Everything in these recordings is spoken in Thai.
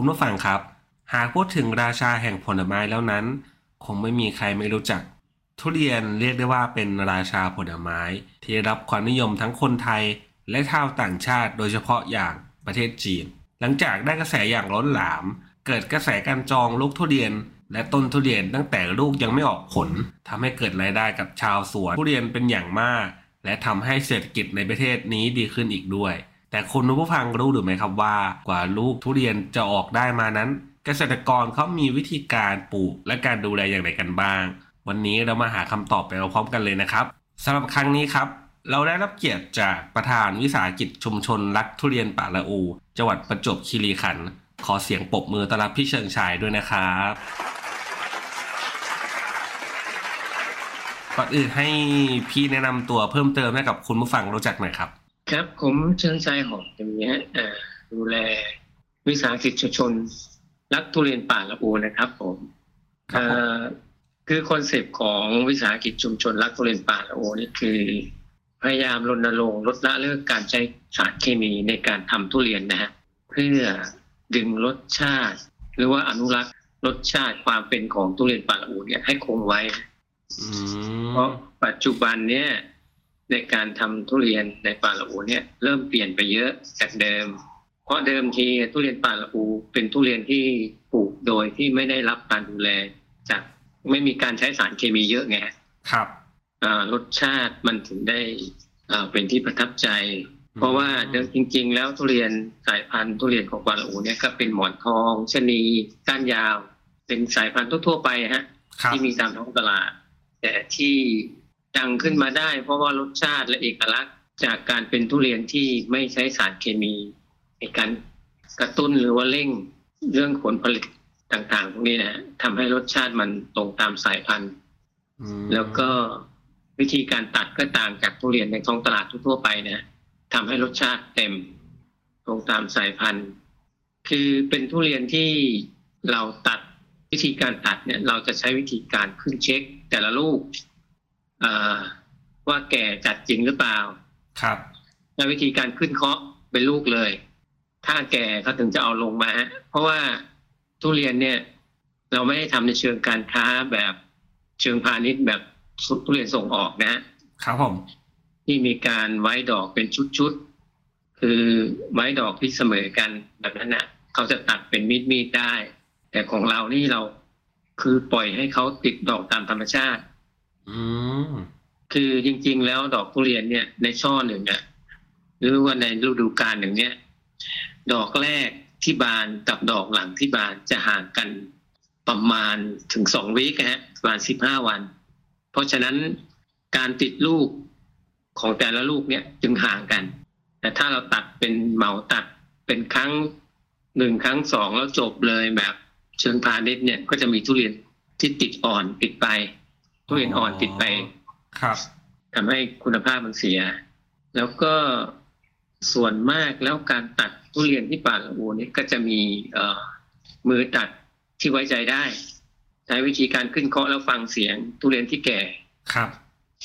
คุณผู้ฟังครับ หากพูดถึงราชาแห่งผลไม้แล้วนั้น คงไม่มีใครไม่รู้จัก ทุเรียนเรียกได้ว่าเป็นราชาผลไม้ ที่รับความนิยมทั้งคนไทย และชาวต่างชาติโดยเฉพาะอย่างประเทศจีน หลังจากได้กระแสอย่างล้นหลาม เกิดกระแสการจองลูกทุเรียน และต้นทุเรียนตั้งแต่ลูกยังไม่ออกผลทำให้เกิดรายได้กับชาวสวนทุเรียนเป็นอย่างมาก และทำให้เศรษฐกิจในประเทศนี้ดีขึ้นอีกด้วย แต่คุณผู้ฟังรู้หรือไม่ครับว่ากว่าลูกทุเรียนจะออกได้มานั้น เกษตรกรเขามีวิธีการปลูกและการดูแลอย่างไรกันบ้าง วันนี้เรามาหาคำตอบไปพร้อมกันเลยนะครับสำหรับครั้งนี้ครับ เราได้รับเกียรติจากประธานวิสาหกิจชุมชนรักทุเรียนป่าละอูจังหวัดประจวบคีรีขันธ์ขอเสียงปรบมือต้อนรับพี่เชิงชายด้วยนะครับก่อนอื่นให้พี่แนะนำตัวเพิ่มเติมให้กับคุณผู้ฟังรู้จักหน่อยครับ ครับผมเชิงชายหอมอย่างเงี้ยเอ่อดูแลวิสาหกิจชุมชน รักทุเรียนป่าละอูนะครับผมครับผมเอ่อคือคอนเซปต์ของวิสาหกิจชุมชนรักทุเรียนป่าละอูนี่คือ พยายามรณรงค์ลดละเลิกการใช้สารเคมีในการทำทุเรียนนะฮะเพื่อดึงรสชาติ หรือว่าอนุรักษ์รสชาติความเป็นของทุเรียนป่าละอูเนี่ยให้คงไว้อืเพราะมปัจจุบันเนี่ย ในการทำทุเรียนในป่าละอูเนี่ยเริ่มเปลี่ยนไปเยอะจากเดิม เพราะเดิมทีทุเรียนป่าละอูเป็นทุเรียนที่ปลูกโดยที่ไม่ได้รับการดูแล จากไม่มีการใช้สารเคมีเยอะไงครับอ่ารสชาติมันถึงได้อ่าเป็นที่ประทับใจ เพราะว่าเดิมจริง ๆ แล้วทุเรียนสายพันธุ์ทุเรียนของป่าละอูเนี่ยก็เป็นหมอนทองชะนีก้านยาว เป็นสายพันธุ์ทั่วๆไปฮะครับที่มีตามท้องตลาด แต่ที่ ดังขึ้นมาได้ เพราะว่ารสชาติและเอกลักษณ์จากการเป็นทุเรียนที่ไม่ใช้สารเคมีในการกระตุ้นหรือว่าเร่งเรื่องผลผลิตต่างๆพวกนี้นะทำให้รสชาติมันตรงตามสายพันธุ์อืมแล้วก็วิธีการตัดก็ต่างจากทุเรียนในท้องตลาดทั่วๆไปนะทำให้รสชาติเต็ม ตรงตามสายพันธุ์ คือเป็นทุเรียนที่เราตัดวิธีการตัดเนี่ย เราจะใช้วิธีการขึ้นเช็คแต่ละลูกอ่า ว่าแก่จัดจริงหรือเปล่า ครับและวิธีการขึ้นเคาะเป็นลูกเลย ถ้าแก่เขาถึงจะเอาลงมาฮะเพราะว่าทุเรียนเนี่ย เราไม่ได้ทำในเชิงการค้าแบบเชิงพาณิชย์แบบทุเรียนส่งออกนะ ครับผมที่มีการไว้ดอกเป็นชุดๆคือไว้ดอกที่เสมอกันแบบนั้นนะเขาจะตัดเป็นมีดมีดๆได้ แต่ของเรานี่เราคือปล่อยให้เขาติดดอกตามธรรมชาติ อืมคือจริง ๆ แล้วดอกทุเรียนเนี่ย ในช่อหนึ่งเนี่ยหรือว่าในฤดูกาลหนึ่งเนี่ย ดอกแรกที่บานกับดอกหลังที่บานจะห่างกันประมาณถึงสองวีคฮะประมาณสิบห้าวัน เพราะฉะนั้นการติดลูกของแต่ละลูกเนี่ยจึงห่างกัน แต่ถ้าเราตัดเป็นเหมาตัดเป็นครั้งหนึ่งครั้งสองแล้วจบเลยแบบเชิงพาณิชย์เนี่ยก็จะมีทุเรียนที่ติดอ่อนติดไป ทุเรียนอ่อนติดไปครับทำให้คุณภาพมันเสีย แล้วก็ส่วนมากแล้วการตัดทุเรียนที่ป่าละอูนี่ก็จะมีเอ่อมือตัดที่ไว้ใจได้ ใช้วิธีการขึ้นเคาะแล้วฟังเสียงทุเรียนที่แก่ครับ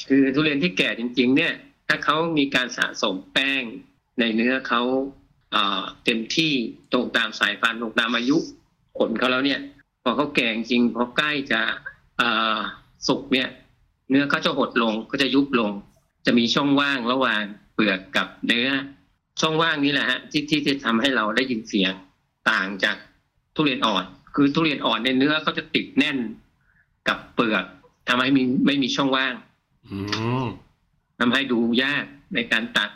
คือทุเรียนที่แก่จริง ๆ เนี่ย ถ้าเขามีการสะสมแป้งในเนื้อเขาเอ่อเต็มที่ตรงตามสายพันธุ์ตรงตามอายุผลเขาแล้วเนี่ย พอเขาแก่จริงพอใกล้จะเอ่อ สุกเนี่ย เนื้อเขาจะหดลงก็จะยุบลง จะมีช่องว่างระหว่างเปลือกกับเนื้อ ช่องว่างนี้แหละฮะที่ที่จะทำให้เราได้ยินเสียงต่างจากทุเรียนอ่อน คือทุเรียนอ่อนในเนื้อเขาจะติดแน่นกับเปลือกทำให้มีไม่มีช่องว่างอืมทำให้ดูยากในการตัด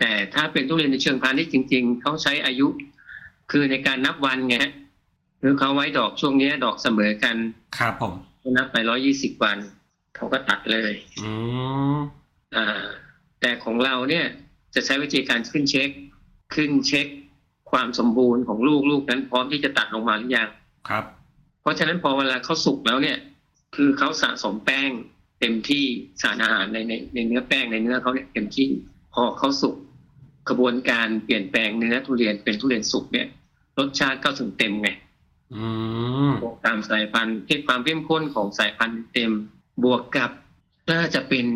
แต่ถ้าเป็นทุเรียนในเชิงพาณิชย์จริง ๆเขาใช้อายุ คือในการนับวันไงฮะคือเขาไว้ดอกช่วงเนี้ยดอกเสมอกัน ครับผม นับไปร้อยี่สิบวันเขาก็ตัดเลยอืมอ่า แต่ของเราเนี่ยจะใช้วิธีการขึ้นเช็ค ขึ้นเช็ค ความสมบูรณ์ของลูกลูกนั้นพร้อมที่จะตัดลงมาหรือยังครับ เพราะฉะนั้นพอเวลาเขาสุกแล้วเนี่ย คือเขาสะสมแป้งเต็มที่สารอาหารในในในเนื้อแป้งในเนื้อเขาเนี่ยเต็มที่พอเขาสุกกระบวนการเปลี่ยนแปลงเนื้อทุเรียนเป็นทุเรียนสุกเนี่ย รสชาติก็ถึงเต็มไง อืมตามสายพันธุ์ที่ความเข้มข้นของสายพันธุ์เต็มบวกกับน่าจะเป็น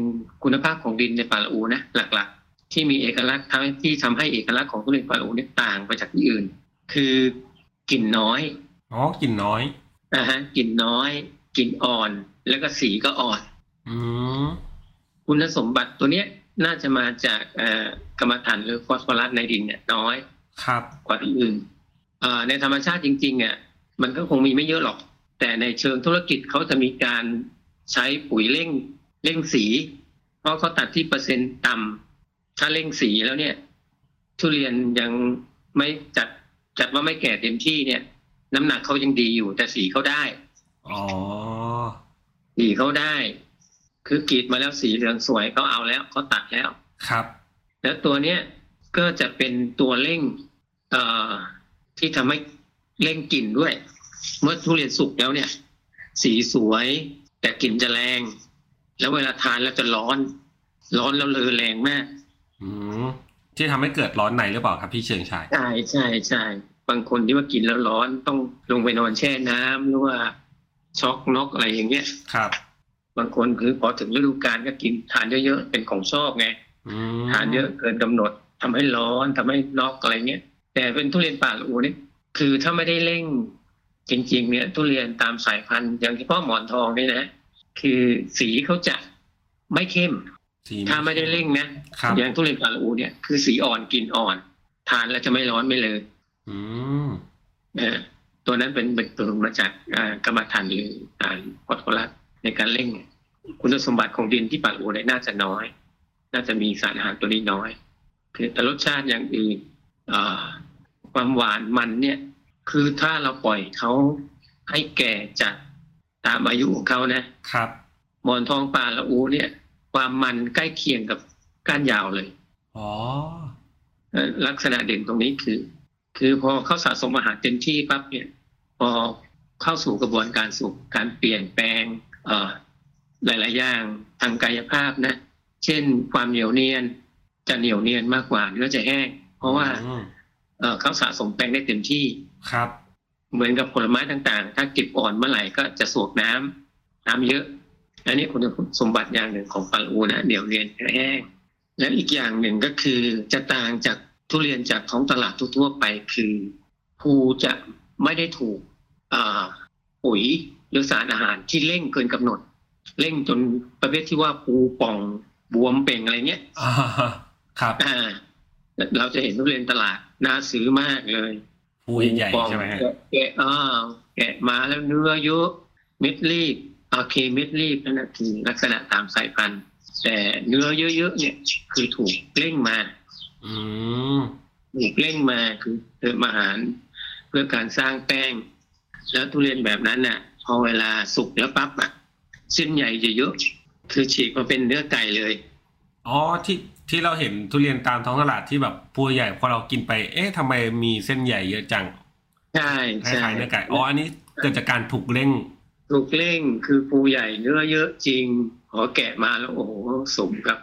คุณภาพของดินในป่าละอูนะหลักๆ ที่มีเอกลักษณ์ทำที่ทำให้เอกลักษณ์ของทุเรียนป่าละอูเนี่ยต่างไปจากที่อื่น คือกลิ่นน้อยอ๋อกลิ่นน้อยนะฮะกลิ่นน้อยกลิ่นอ่อนแล้วก็สีก็อ่อนอืมคุณสมบัติตัวเนี้ยน่าจะมาจากเอ่อกรรมฐานหรือฟอสฟอรัสในดินเนี่ยน้อย ครับ กว่าที่อื่นเอ่อในธรรมชาติจริงๆอะ มันก็คงมีไม่เยอะหรอก แต่ในเชิงธุรกิจเขาจะมีการใช้ปุ๋ยเร่งเร่งสี เพราะเขาตัดที่เปอร์เซ็นต์ต่ำถ้าเร่งสีแล้วเนี่ย ทุเรียนยังไม่จัดจัดว่าไม่แก่เต็มที่เนี่ย น้ำหนักเขายังดีอยู่ แต่สีเขาได้อ๋อสีเขาได้ คือกรีดมาแล้วสีเหลืองสวยเขาเอาแล้วเขาตัดแล้วครับ แล้วตัวเนี้ยก็จะเป็นตัวเร่ง เอ่อที่ทำให้ เร่งกลิ่นด้วย เมื่อทุเรียนสุกแล้วเนี่ย สีสวย แต่กลิ่นจะแรง แล้วเวลาทานแล้วจะร้อน ร้อนแล้วเลอแรงมากอืมที่ทำให้เกิดร้อนในหรือเปล่าครับพี่เชิงชายใช่ใช่ใช่บางคนที่ว่ากินแล้วร้อนต้องลงไปนอนแช่น้ำหรือว่าช็อกน็อกอะไรอย่างเงี้ยครับ บางคนคือพอถึงฤดูกาลก็กินทานเยอะๆเป็นของชอบไงอืมทานเยอะเกินกำหนดทำให้ร้อนทำให้น็อกอะไรเงี้ยแต่เป็นทุเรียนป่าละอูเนี่ย คือถ้าไม่ได้เร่งจริง ๆ เนี่ยทุเรียนตามสายพันธุ์อย่างเฉพาะหมอนทองเนี่ยนะ คือสีเขาจะไม่เข้มสีถ้าไม่ได้เร่งนะครับอย่างทุเรียนป่าละอูเนี่ยคือสีอ่อนกลิ่นอ่อน ทานแล้วจะไม่ร้อนไม่เลยอืมนะตัวนั้นเป็นเป็นตัวมาจากอ่ากรรมฐานหรือการพอดโคลัสในการเร่ง คุณสมบัติของดินที่ป่าละอูเนี่ยน่าจะน้อย น่าจะมีสารอาหารตัวนี้น้อยคือแต่รสชาติอย่างอื่นอ่า ความหวานมันเนี่ย คือถ้าเราปล่อยเขาให้แก่จัดตามอายุของเขานะครับหมอนทองป่าละอูเนี่ย ความมันใกล้เคียงกับก้านยาวเลยอ๋อเอ่อลักษณะเด่นตรงนี้คือ คือพอเขาสะสมอาหารเต็มที่ปั๊บเนี่ย พอเข้าสู่กระบวนการสุกการเปลี่ยนแปลง เอ่อหลายๆอย่างทางกายภาพนะ เช่นความเหนียวเนียนจะเหนียวเนียนมากกว่าเนื้อจะแห้ง เพราะว่าอืม เอ่อเขาสะสมแป้งได้เต็มที่ครับ เหมือนกับผลไม้ต่างๆ ถ้าเก็บอ่อนเมื่อไหร่ก็จะสวกน้ำน้ำเยอะ อันนี้คุณสมบัติอย่างหนึ่งของปลาอูนะเหนียวเนียนแห้งและอีกอย่างหนึ่งก็คือจะต่างจากทุเรียนจากท้องตลาดทั่วๆไปคือภูจะไม่ได้ถูกอ่าปุ๋ยหรือสารอาหารที่เร่งเกินกำหนด เร่งจนประเภทที่ว่าภูป่องบวมเป่งอะไรเงี้ยอ่าครับอ่า เราจะเห็นทุเรียนตลาดน่าซื้อมากเลยภูใหญ่ๆใช่ไหมฮะแกะแกะอ่าแกะมาแล้วเนื้อเยอะเม็ดรีบโอเคเม็ดรีบนั่นนะคือลักษณะตามสายพันธุ์ แต่เนื้อเยอะๆเนี่ย คือถูกเร่งมาอืมถูกเร่งมาคือเติมอาหาร เพื่อการสร้างแป้ง แล้วทุเรียนแบบนั้นน่ะ พอเวลาสุกแล้วปั๊บอะเส้นใหญ่จะเยอะคือฉีกมาเป็นเนื้อไก่เลย อ๋อที่ ที่เราเห็นทุเรียนตามท้องตลาดที่แบบภูใหญ่พอเรากินไป เอ๊ะทำไมมีเส้นใหญ่เยอะจังใช่คใช่ล้ายๆเนื้อไก่อ๋ออันนี้เกิดจากการถูกเร่ง ถูกเร่งคือปูใหญ่เนื้อเยอะจริงขอแกะมาแล้วโอ้โหสมกับ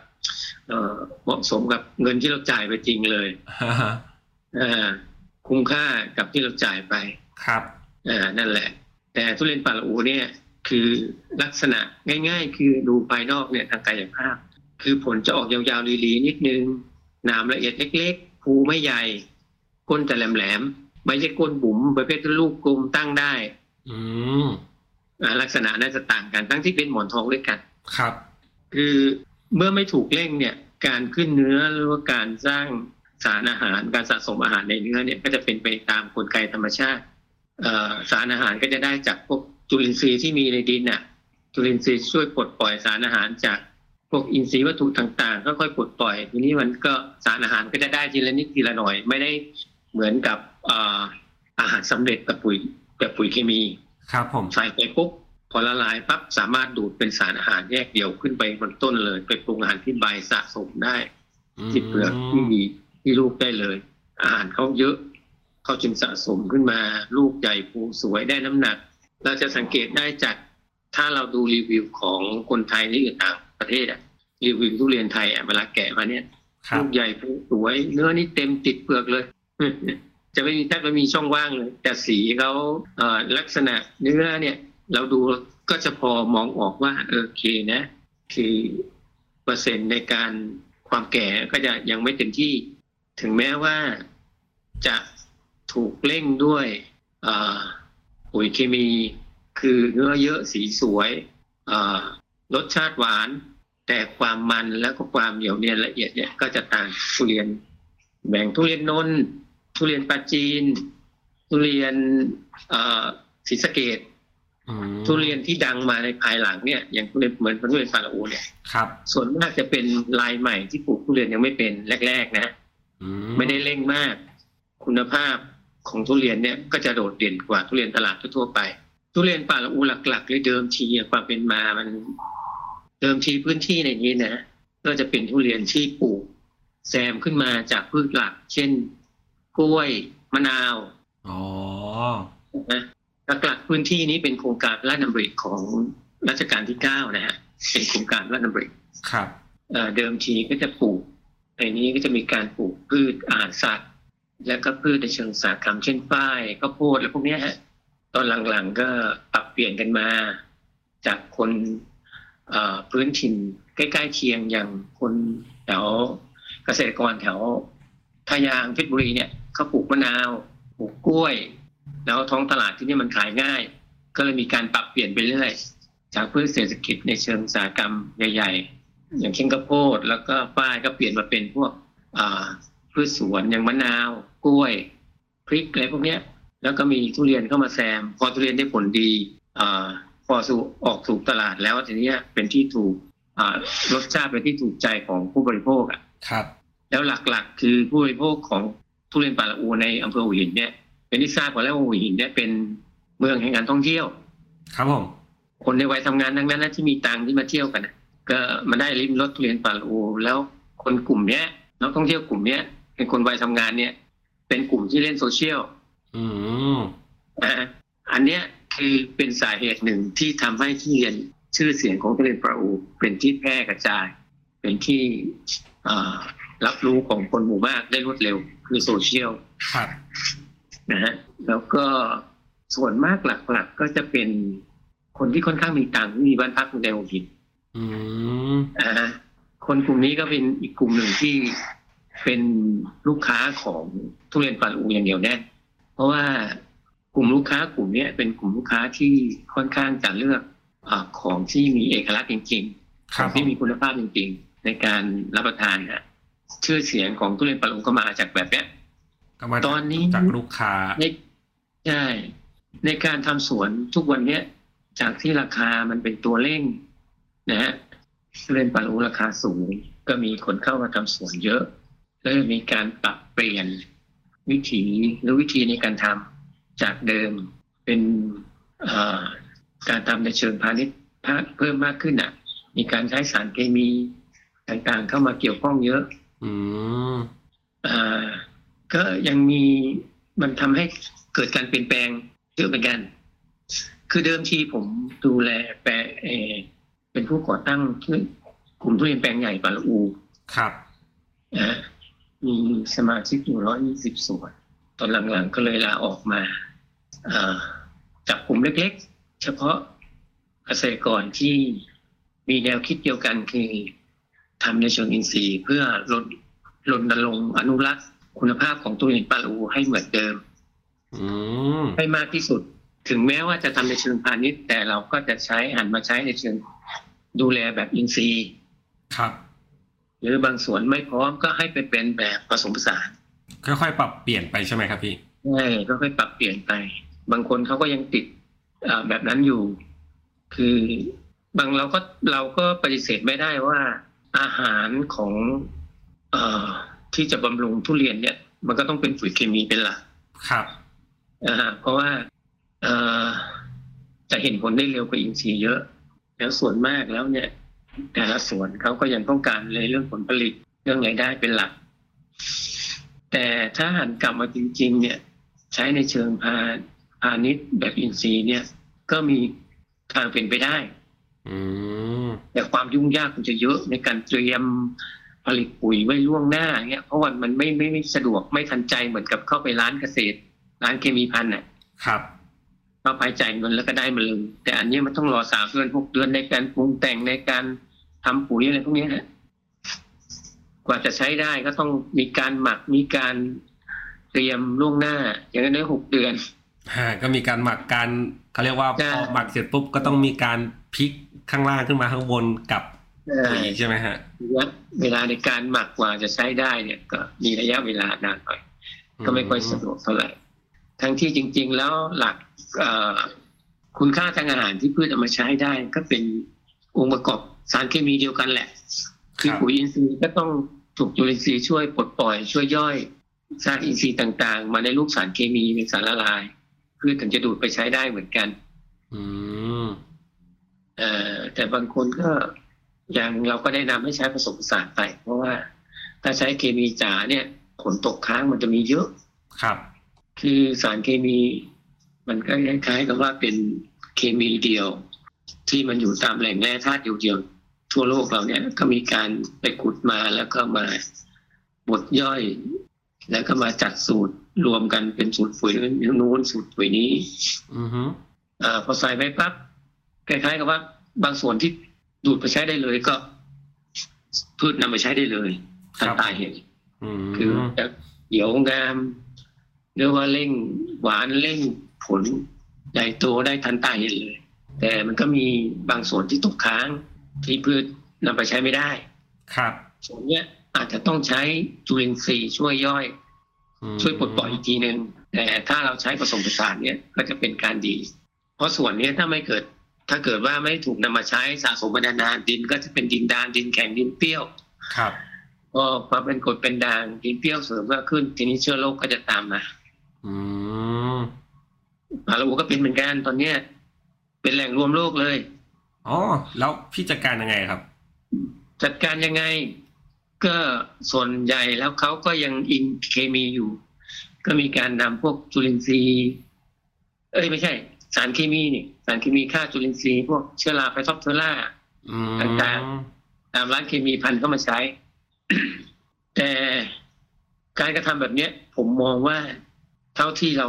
เอ่อเหมาะสมกับเงินที่เราจ่ายไปจริงเลยอ่าคุ้มค่ากับที่เราจ่ายไปครับอ่านั่นแหละ แต่ทุเรียนป่าละอูเนี่ย คือลักษณะง่าย ๆ คือดูภายนอกเนี่ยทางกายภาพ คือผลจะออกยาวๆลีๆนิดนึงหนามละเอียดเล็กๆภูไม่ใหญ่ ก้นจะแหลมๆไม่ใช่ก้นบุ๋มประเภทลูกกลมตั้งได้ อืมอ่าลักษณะน่าจะต่างกันทั้งที่เป็นหมอนทองด้วยกัน ครับ คือเมื่อไม่ถูกเร่งเนี่ย การขึ้นเนื้อหรือว่าการสร้างสารอาหารการสะสมอาหารในเนื้อเนี่ยก็จะเป็นไปตามกลไกธรรมชาติเอ่อสารอาหารก็จะได้จากพวกจุลินทรีย์ที่มีในดินน่ะ จุลินทรีย์ช่วยปลดปล่อยสารอาหารจาก พวกอินทรีย์วัตถุต่างๆก็ค่อยปลดปล่อยทีนี้มันก็สารอาหารก็จะได้ทีละนิดทีละหน่อย ไม่ได้เหมือนกับเอ่ออาหารสำเร็จแบบปุ๋ยแบบปุ๋ยเคมี ครับ ผมใส่ไปปุ๊บพอละลายปั๊บสามารถดูดเป็นสารอาหารแยกเดี่ยวขึ้นไปบนต้นเลย ไปปรุงอาหารที่ใบสะสมได้ที่เปลือกที่มีที่ลูกได้เลย อาหารเขาเยอะเขาจึงสะสมขึ้นมาลูกใหญ่ภูสวยได้น้ำหนัก เราจะสังเกตได้จากถ้าเราดูรีวิวของคนไทยที่อยู่ต่าง ประเทศอะรีวิวทุเรียนไทยอะเวลาแกะมาเนี่ยครับลูกใหญ่ภูสวย เนื้อนี่เต็มติดเปลือกเลย จะไม่มีแทบไม่มีช่องว่างเลย แต่สีเขาเอ่อลักษณะเนื้อเนี่ย เราดูก็จะพอมองออกว่าเออโอเคนะ คือเปอร์เซ็นต์ในการความแก่ก็จะยังไม่เต็มที่ ถึงแม้ว่าจะถูกเร่งด้วยเอ่อปุ๋ยเคมี คือเนื้อเยอะสีสวยเอ่อรสชาติหวาน แต่ความมันแล้วก็ความเหนียวเนียนละเอียดเนี่ยก็จะต่างทุเรียนแบ่งทุเรียนนนท์ทุเรียนปลาจีน ทุเรียนเอ่อศรีสะเกดอืมทุเรียนที่ดังมาในภายหลังเนี่ยอย่างทุเรียนเหมือนทุเรียนปาราอูเนี่ยครับ ส่วนมากจะเป็นลายใหม่ที่ปลูกทุเรียนยังไม่เป็นแรก ๆ นะอืไม่ได้เร่งมาก คุณภาพของทุเรียนเนี่ยก็จะโดดเด่นกว่าทุเรียนตลาดทั่วๆไป ทุเรียนป่าละอูหลักๆเลยเดิมทีอะความเป็นมามัน เดิมทีพื้นที่ในนี้นะก็จะเป็นทุเรียนที่ปลูกแซมขึ้นมาจากพืชหลัก เช่น กล้วยมะนาวอ๋อนะหลักๆพื้นที่นี้เป็นโครงการพระราชดำริของรัชกาลที่เก้านะฮะเป็นโครงการพระราชดำริครับเอ่อเดิมทีก็จะปลูกในนี้ก็จะมีการปลูกพืชอาหารสัตว์ แล้วก็พืชในเชิงอุตสาหกรรมเช่นฝ้ายข้าวโพดและพวกเนี้ยฮะตอนหลังๆก็ปรับเปลี่ยนกันมา จากคนเอ่อ พื้นถิ่นใกล้ๆเคียงอย่างคนแถวเกษตรกรแถวทายางเพชรบุรีเนี่ยเขาปลูกมะนาวปลูกกล้วย แล้วท้องตลาดที่นี่มันขายง่าย ก็เลยมีการปรับเปลี่ยนไปเรื่อยจากพืชเศรษฐกิจในเชิงอุตสาหกรรมใหญ่ ๆ อย่างเช่นข้าวโพดแล้วก็ฝ้ายก็เปลี่ยนมาเป็นพวกพืชสวนอย่างมะนาว กล้วย พริกอะไรพวกเนี้ย แล้วก็มีทุเรียนเข้ามาแซม พอทุเรียนได้ผลดี อาพอสู่ออกสู่ตลาดแล้วทีเนี้ยเป็นที่ถูกอ่ารสชาติเป็นที่ถูกใจของผู้บริโภคอะครับ แล้วหลักๆ คือผู้บริโภคของทุเรียนป่าละอูในอำเภอหัวหินเนี่ย เป็นที่ทราบกันแล้วว่าหัวหินเนี่ยเป็นเมืองแห่งการท่องเที่ยว ครับผมคนในวัยทำงานทั้งนั้นนะที่มีตังค์ที่มาเที่ยวกันน่ะก็มาได้ริมรถทุเรียนป่าละอูแล้วคนกลุ่มเนี้ยนักท่องเที่ยวกลุ่มเนี้ยเป็นคนวัยทำงานเนี่ย เป็นกลุ่มที่เล่นโซเชียลอืมนะฮะอันเนี้ย คือเป็นสาเหตุหนึ่งที่ทำให้ทุเรียนชื่อเสียงของทุเรียนป่าละอูเป็นที่แพร่กระจาย เป็นที่อ่ารับรู้ของคนหมู่มากได้รวดเร็ว คือโซเชียลครับนะฮะแล้วก็ส่วนมากหลัก ๆ ก็จะเป็นคนที่ค่อนข้างมีตังค์ที่มีบ้านพักในหัวหินอืมอ่าคนกลุ่มนี้ก็เป็นอีกกลุ่มหนึ่งที่เป็นลูกค้าของทุเรียนปาลูอย่างเดียวแน่เพราะว่า กลุ่มลูกค้ากลุ่มเนี้ยเป็นกลุ่มลูกค้าที่ค่อนข้างจะเลือกอาของที่มีเอกลักษณ์จริงๆคขรัอบงที่มีคุณภาพจริงๆ ในการรับประทานฮะชื่อเสียงของทุเรียนปาลูก็มาจากแบบเนี้ยก็มาจากตอนนี้จากลูกค้าในใช่ในการทำสวนทุกวันเนี้ย จากที่ราคามันเป็นตัวเร่ง นะฮะเล่นปลาลูราคาสูง ก็มีคนเข้ามาทำสวนเยอะ แล้วมีการปรับเปลี่ยนวิถีหรือวิธีในการทำ จากเดิมเป็นเอ่อการทำในเชิงพาณิชย์เพิ่มมากขึ้นอะ มีการใช้สารเคมีต่างๆเข้ามาเกี่ยวข้องเยอะ อืมอ่าก็ยังมีมันทำให้เกิดการเปลี่ยนแปลงเยอะเหมือนกัน คือเดิมทีผมดูแลแปลเออเป็นผู้ก่อตั้งกลุ่มทุเรียนแปลงใหญ่ปาละอู ครับนะฮะมีสมาชิกอยู่ร้อยยี่สิบส่วน ตอนหลังๆก็เลยลาออกมา อ่าจับกลุ่มเล็กๆ เฉพาะเกษตรกรที่มีแนวคิดเดียวกันคือทำในเชิงอินทรีย์เพื่อลดรณรงค์อนุรักษ์คุณภาพของตัวเองปลาลูให้เหมือนเดิมอืมให้มากที่สุด ถึงแม้ว่าจะทำในเชิงพาณิชย์ แต่เราก็จะใช้หันมาใช้ในเชิงดูแลแบบอินทรีย์ ครับ หรือบางส่วนไม่พร้อมก็ให้ไปเป็นแบบผสมผสานค่อยๆ ปรับเปลี่ยนไปใช่ไหมครับพี่ ใช่ก็ค่อยปรับเปลี่ยนไป บางคนเขาก็ยังติดอ่าแบบนั้นอยู่ คือบางเราก็เราก็ปฏิเสธไม่ได้ว่า อาหารของเอ่อที่จะบำรุงทุเรียนเนี่ย มันก็ต้องเป็นปุ๋ยเคมีเป็นหลักครับอ่าเพราะว่าเอ่อจะเห็นผลได้เร็วกว่าอินทรีย์เยอะ แล้วส่วนมากแล้วเนี่ย แต่ละสวนเขาก็ยังต้องการเลยเรื่องผลผลิตเรื่องรายได้เป็นหลัก แต่ถ้าหันกลับมาจริง ๆ เนี่ย ใช้ในเชิงพาพาณิชย์แบบอินทรีย์เนี่ย ก็มีทางเป็นไปได้อืมแต่ความยุ่งยากมันจะเยอะในการเตรียมผลิตปุ๋ยไว้ล่วงหน้าเงี้ยเพราะว่ามันไม่ไม่ไม่สะดวกไม่ทันใจเหมือนกับเข้าไปร้านเกษตร ร้านเคมีพันธุ์น่ะ ครับเข้าไปจ่ายเงินแล้วก็ได้มาเลยแต่อันนี้มันต้องรอสามเดือนหกเดือนในการปรุงแต่งในการทำปุ๋ยอะไรพวกเนี้ยฮะกว่าจะใช้ได้ก็ต้องมีการหมักมีการ เตรียมล่วงหน้า อย่างนั้นได้หกเดือนฮะก็มีการหมักการเขาเรียกว่าใช่พอหมักเสร็จปุ๊บก็ต้องมีการพลิกข้างล่างขึ้นมาข้างบนกับเอ่อปุ๋ยใช่ไหมฮะระยะเวลาในการหมักกว่าจะใช้ได้เนี่ย ก็มีระยะเวลานานหน่อย ก็ไม่ค่อยสะดวกเท่าไหร่ ทั้งที่จริง ๆ แล้วหลักเอ่อคุณค่าทางอาหารที่พืชเอามาใช้ได้ ก็เป็นองค์ประกอบสารเคมีเดียวกันแหละ คือปุ๋ยอินทรีย์ก็ต้องถูกจุลินทรีย์ช่วยปลดปล่อยช่วยย่อย สารอินทรีย์ต่าง ๆ มาในรูปสารเคมีเป็นสารละลายพืชถึงจะดูดไปใช้ได้เหมือนกัน อืมเอ่อแต่บางคนก็อย่างเราก็แนะนำให้ใช้ผสมผสานไป เพราะว่าถ้าใช้เคมีจ๋าเนี่ย ผลตกค้างมันจะมีเยอะ ครับ คือสารเคมี มันก็คล้ายๆกับว่าเป็นเคมีเดียว ที่มันอยู่ตามแหล่งแร่ธาตุเดียวๆทั่วโลกเราเนี่ยก็มีการไปขุดมาแล้วก็มาบดย่อย แล้วก็มาจัดสูตรรวมกันเป็นสูตรปุ๋ยนู้นสูตรปุ๋ยนี้ อือฮึอาพอใส่ไปปั๊บคล้ายๆกับว่า บางส่วนที่ดูดไปใช้ได้เลยก็ พืชนำไปใช้ได้เลยทันตาเห็นอืมคือจะเขียวงามหรือว่าเร่งหวานเร่งผลใหญ่โตได้ทันตาเห็นเลย แต่มันก็มีบางส่วนที่ตกค้างที่พืชนำไปใช้ไม่ได้ ครับ ส่วนเนี้ย อาจจะต้องใช้จุลินทรีย์ช่วยย่อยอืมช่วยปลดปล่อยอีกทีหนึ่งแต่ถ้าเราใช้ผสมผสานเนี่ยก็จะเป็นการดี เพราะส่วนเนี้ยถ้าไม่เกิด ถ้าเกิดว่าไม่ถูกนำมาใช้สะสมมานานๆดินก็จะเป็นดินดานดินแข็งดินเปรี้ยว ครับก็ความเป็นกรดเป็นด่างดินเปรี้ยวเสริมมากขึ้น ทีนี้เชื้อโรคก็จะตามมาอืมอาลูก็เป็นเหมือนกันตอนเนี้ย เป็นแหล่งรวมโรคเลยอ๋อแล้วพี่จัดการยังไงครับ จัดการยังไง ก็ส่วนใหญ่แล้วเขาก็ยังอิงเคมีอยู่ ก็มีการนำพวกจุลินทรีย์ เอ้ยไม่ใช่ สารเคมีนี่สารเคมีฆ่าจุลินทรีย์พวกเชื้อรา Phytophthora ต่างๆตามร้านเคมีภัณฑ์เข้ามาใช้ แต่การกระทำแบบนี้ผมมองว่าเท่าที่เรา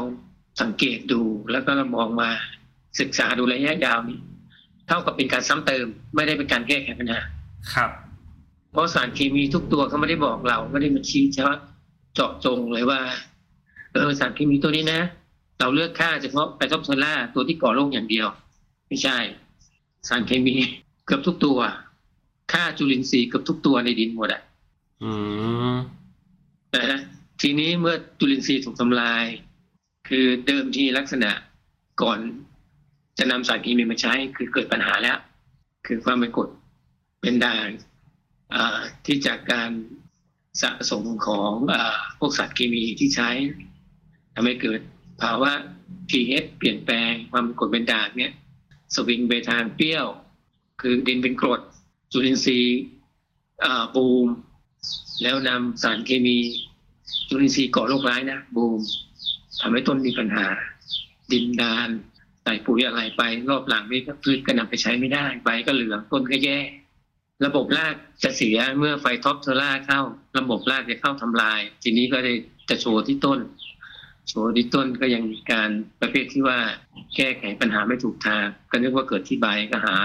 สังเกตดูแล้วก็เรามองมาศึกษาดูระยะยาวนี่เท่ากับเป็นการซ้ำเติม ไม่ได้เป็นการแก้ไขปัญหาครับ เพราะสารเคมีทุกตัวเขาไม่ได้บอกเราไม่ได้มาชี้ชัดเจาะจงเลยว่าเออสารเคมีตัวนี้นะ เราเลือกค่าเฉพาะไพทอปโซล่าตัวที่ก่อโรคอย่างเดียว ไม่ใช่ สารเคมีเกือบทุกตัว ค่าจุลินทรีย์เกือบทุกตัวในดินหมดอะอืมนะฮะทีนี้เมื่อจุลินทรีย์ถูกทำลาย คือเดิมทีลักษณะก่อนจะนำสารเคมีมาใช้คือเกิดปัญหาแล้ว คือความเป็นกรดเป็นด่างอ่า ที่จากการสะสมของอพวกสารเคมีที่ใช้ทำให้เกิดภาวะ pH เปลี่ยนแปลงความกรดเป็นด่างเนี่ยสวิงไปทางเปรี้ยว คือดินเป็นกรดจุลินทรีย์บูม แล้วนำสารเคมีจุลินทรีย์ก่อโรคร้ายนะบูมทำให้ต้นมีปัญหา ดินดานใส่ปุ๋ยอะไรไปรอบหลังนี่พืชก็นำไปใช้ไม่ได้ใบก็เหลืองต้นก็แย่ ระบบรากจะเสียเมื่อ Phytophthora เข้า ระบบรากจะเข้าทำลาย ทีนี้ก็ได้จะโชว์ที่ต้น โชว์ที่ต้นก็ยังมีการประเภทที่ว่าแก้ไขปัญหาไม่ถูกทาง ก็นึกว่าเกิดที่ใบก็หา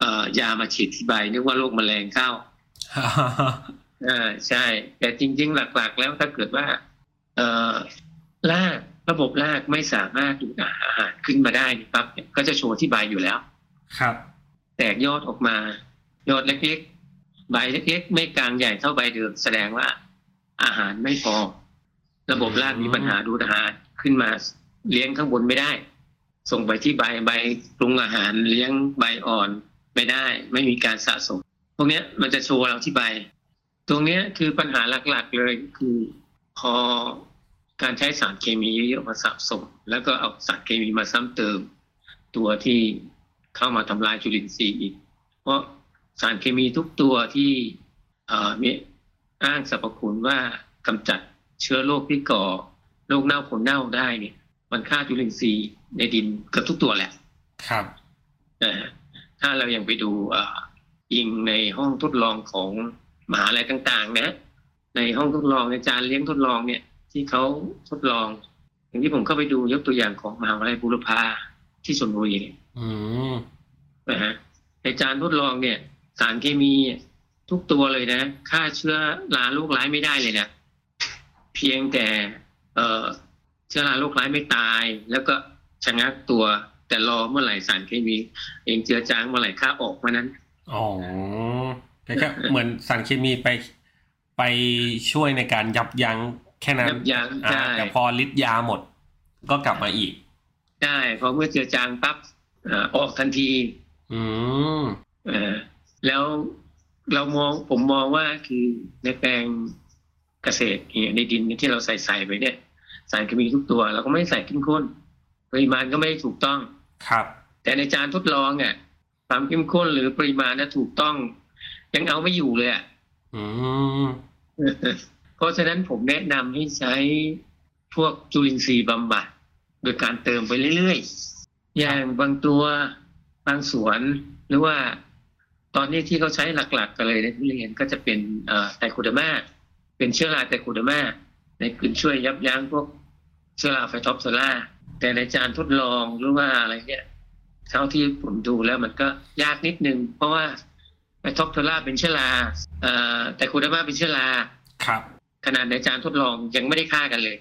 เอ่อยามาฉีดที่ใบนึกว่าโรคแมลงเข้าอ่าใช่ แต่จริง ๆ หลักๆ แล้วถ้าเกิดว่า เอ่อรากระบบรากไม่สามารถดูดอาหารขึ้นมาได้นี่ปั๊บเนี่ยก็จะโชว์ที่ใบอยู่แล้ว ครับ แตกยอดออกมา ยอดเล็กๆ ใบเล็กๆ ไม่กลางใหญ่เท่าใบเดิมแสดงว่า อาหารไม่พอ ระบบรากมีปัญหาดูดอาหารขึ้นมาเลี้ยงข้างบนไม่ได้ ส่งไปที่ใบใบปรุงอาหารเลี้ยงใบอ่อนไม่ได้ ไม่มีการสะสมพวกเนี้ยมันจะโชว์เราที่ใบ ตรงเนี้ยคือปัญหาหลักๆเลยคือพอการใช้สารเคมีเยอะๆมาสะสม แล้วก็เอาสารเคมีมาซ้ำเติม ตัวที่เข้ามาทำลายจุลินทรีย์อีก เพราะ สารเคมีทุกตัวที่เอ่อมีอ้างสรรพคุณว่ากำจัดเชื้อโรคที่ก่อโรคเน่าผลเน่าได้เนี่ย มันฆ่าจุลินทรีย์ในดินเกือบทุกตัวแหละ ครับนะฮะถ้าเรายังไปดูเอ่อยิงในห้องทดลองของมหาลัยต่างๆ นะ ในห้องทดลองในจานเลี้ยงทดลองเนี่ย ที่เขาทดลอง อย่างที่ผมเข้าไปดูยกตัวอย่างของมหาวิทยาลัยบูรพาที่ชลบุรีเนี่ยอืมนะฮะในจานทดลองเนี่ย สารเคมีทุกตัวเลยนะฆ่าเชื้อราโรคร้ายไม่ได้เลยนะเพียงแต่เอ่อเชื้อราโรคร้ายไม่ตาย แล้วก็ชะงักตัว แต่รอเมื่อไหร่สารเคมี เองเจือจางเมื่อไหร่ค่าออกเมื่อนั้นอ๋อแค่เหมือนสารเคมีไปไปช่วยในการยับยั้งแค่นั้นยับยั้งอ่าใช่แต่พอฤทธิ์ยาหมด ก็กลับมาอีกได้พอเมื่อเจือจางปั๊บอ่าออกทันที อืมเอ่อ แล้วเรามองผมมองว่าคือในแปลงเกษตรเนี่ยในดินที่เราใส่ใส่ไปเนี่ย สารเคมีทุกตัว เราก็ไม่ได้ใส่เข้มข้นปริมาณก็ไม่ได้ถูกต้องครับ แต่ในจานทดลองอะความเข้มข้นหรือปริมาณนะถูกต้อง ยังเอาไม่อยู่เลยอะอืมเพราะฉะนั้นผมแนะนำให้ใช้พวกจุลินทรีย์บำบัดโดยการเติมไปเรื่อยๆ อย่างบางตัวบางสวนหรือว่า ตอนนี้ที่เขาใช้หลักๆกันเลยในทุเรียนก็จะเป็นเอ่อไตรโคเดอร์มาเป็นเชื้อราไตรโคเดอร์มาในการช่วยยับยั้งพวกเชื้อราไฟท็อปโซล่าแต่ในจานทดลองหรือว่าอะไรเนี่ยเท่าที่ผมดูแล้วมันก็ยากนิดนึง เพราะว่าไฟท็อปโซล่าเป็นเชื้อราเอ่อไตรโคเดอร์มาเป็นเชื้อราครับ ขนาดในจานทดลองยังไม่ได้ฆ่ากันเลย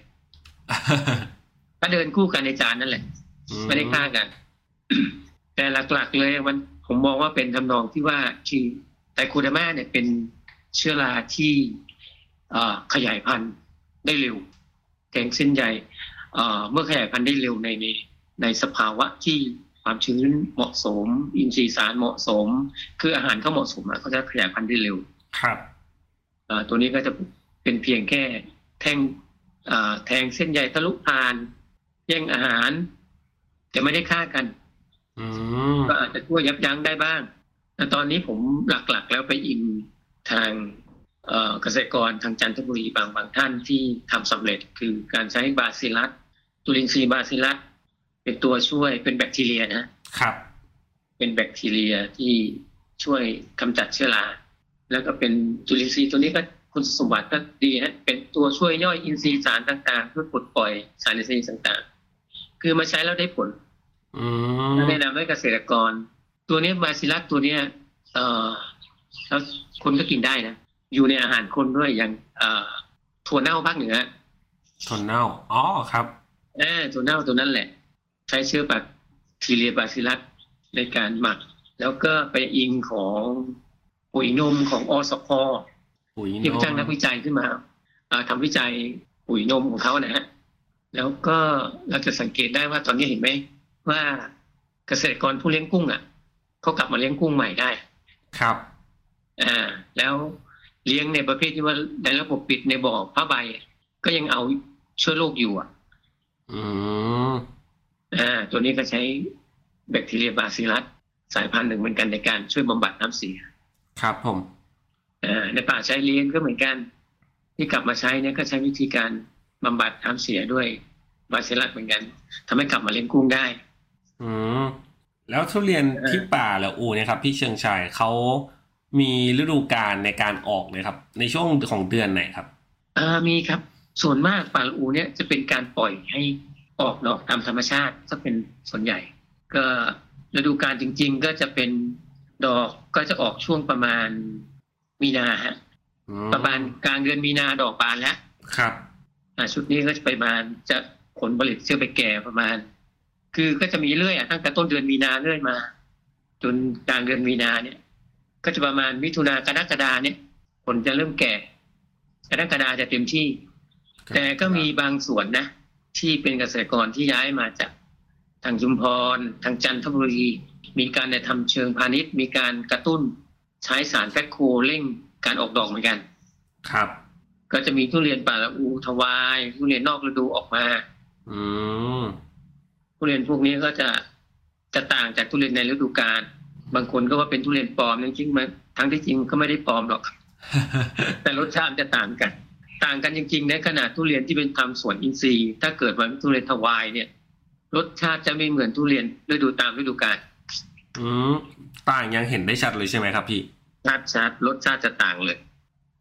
ถ้าเดินคู่กันในจานนั่นแหละ ไม่ได้ฆ่ากัน แต่หลักๆเลยมัน ผมมองว่าเป็นทำนองที่ว่าคือไตรโคเดอร์มาเนี่ยเป็นเชื้อราที่เอ่อขยายพันธุ์ได้เร็วแกงเส้นใหญ่เอ่อเมื่อขยายพันธุ์ได้เร็วในในในสภาวะที่ความชื้นเหมาะสม อินทรีย์สารเหมาะสม คืออาหารเขาเหมาะสมอะเขาจะขยายพันธุ์ได้เร็ว ครับเอ่อตัวนี้ก็จะเป็นเพียงแค่แท่งเอ่อแทงเส้นใยทะลุผ่านแย่งอาหาร แต่ไม่ได้ฆ่ากันอืม ก็อาจจะช่วยยับยั้งได้บ้าง แต่ตอนนี้ผมหลักๆ แล้วไปอิงทางเอ่อเกษตรกรทางจันทบุรีบางบางท่านที่ทำสำเร็จคือการใช้บาซิลัสจุลินทรีย์บาซิลัสเป็นตัวช่วยเป็นแบคทีเรียนะครับ เป็นแบคทีเรียที่ช่วยกำจัดเชื้อราแล้วก็เป็นจุลินทรีย์ตัวนี้ก็คุณสมบัติก็ดีฮะเป็นตัวช่วยย่อยอินทรีย์สารต่างๆเพื่อปลดปล่อยสารอินทรีย์ต่างๆ คือมาใช้แล้วได้ผลอืม แนะนำให้เกษตรกร ตัวนี้บาซิลัสตัวเนี้ยเอ่อแล้วคนก็กินได้นะ อยู่ในอาหารคนด้วยอย่างเอ่อถั่วเน่าภาคเหนือทนเน่าอ๋อครับเออถั่วเน่าตัวนั้นแหละ ใช้เชื้อแบคทีเรียบาซิลัสในการหมัก แล้วก็ไปอิงของปุ๋ยนมของอสพปุ๋ยที่นเขาจ้างนักมวิจัยขึ้นมาเอ่อทำวิจัยปุ๋ยนมของเขานะฮะแล้วก็เราจะสังเกตได้ว่าตอนนี้เห็นไหม ว่าเกษตรกรผู้เลี้ยงกุ้งอะเขากลับมาเลี้ยงกุ้งใหม่ได้ ครับอ่าแล้วเลี้ยงในประเภทที่ว่าในระบบปิดในบ่อผ้าใบ ก็ยังเอาเชื้อโรคอยู่อะอืมอ่า ตัวนี้ก็ใช้แบคทีเรียบาซิลัสสายพันธุ์หนึ่งเหมือนกันในการช่วยบำบัดน้ำเสีย ครับผมอ่าในป่าชายเลนก็เหมือนกัน ที่กลับมาใช้เนี่ยก็ใช้วิธีการบำบัดน้ำเสียด้วยบาซิลัสเหมือนกันทำให้กลับมาเลี้ยงกุ้งได้ อืมแล้วทุเรียนเออที่ป่าเหล่าอูเนี่ยครับพี่เชียงชายเขามีฤดูกาลในการออกเลยครับ ในช่วงของเดือนไหนครับอ่ามีครับ ส่วนมากป่าละอูเนี่ยจะเป็นการปล่อยให้ออกดอกตามธรรมชาติก็เป็นส่วนใหญ่ ก็ฤดูกาลจริง ๆ ก็จะเป็นดอกก็จะออกช่วงประมาณมีนาฮะอืมประมาณกลางเดือนมีนาดอกบานแล้วครับ อ่าชุดนี้ก็จะไปมาจะผลผลิตเชื่อไปแก่ประมาณ คือก็จะมีเรื่อยอะตั้งแต่ต้นเดือนมีนาเรื่อยมา จนกลางเดือนมีนาเนี่ย ก็จะประมาณมิถุนากรกฎาเนี่ยผลจะเริ่มแก่กรกฎาจะเต็มที่ แต่ก็มีบางส่วนนะ ที่เป็นเกษตรกรที่ย้ายมาจากทางชุมพร ทางจันทบุรี มีการได้ทำเชิงพาณิชย์ มีการกระตุ้นใช้สารแฟคโคเร่งการออกดอกเหมือนกัน ครับ ก็จะมีทุเรียนป่าละอูทวาย ทุเรียนนอกฤดูออกมา อืม ทุเรียนพวกนี้ก็จะจะต่างจากทุเรียนในฤดูกาลบางคนก็ว่าเป็นทุเรียนปลอมจริงๆมันทั้งที่จริงก็ไม่ได้ปลอมหรอก แต่รสชาติจะต่างกัน ต่างกันจริงๆในขนาดทุเรียนที่เป็นทำสวนอินทรีย์ ถ้าเกิดว่าทุเรียนทวายเนี่ย รสชาติจะไม่เหมือนทุเรียนฤดูตามฤดูกาลอืมต่างยังเห็นได้ชัดเลยใช่ไหมครับพี่ชาติชาติรสชาติจะต่างเลย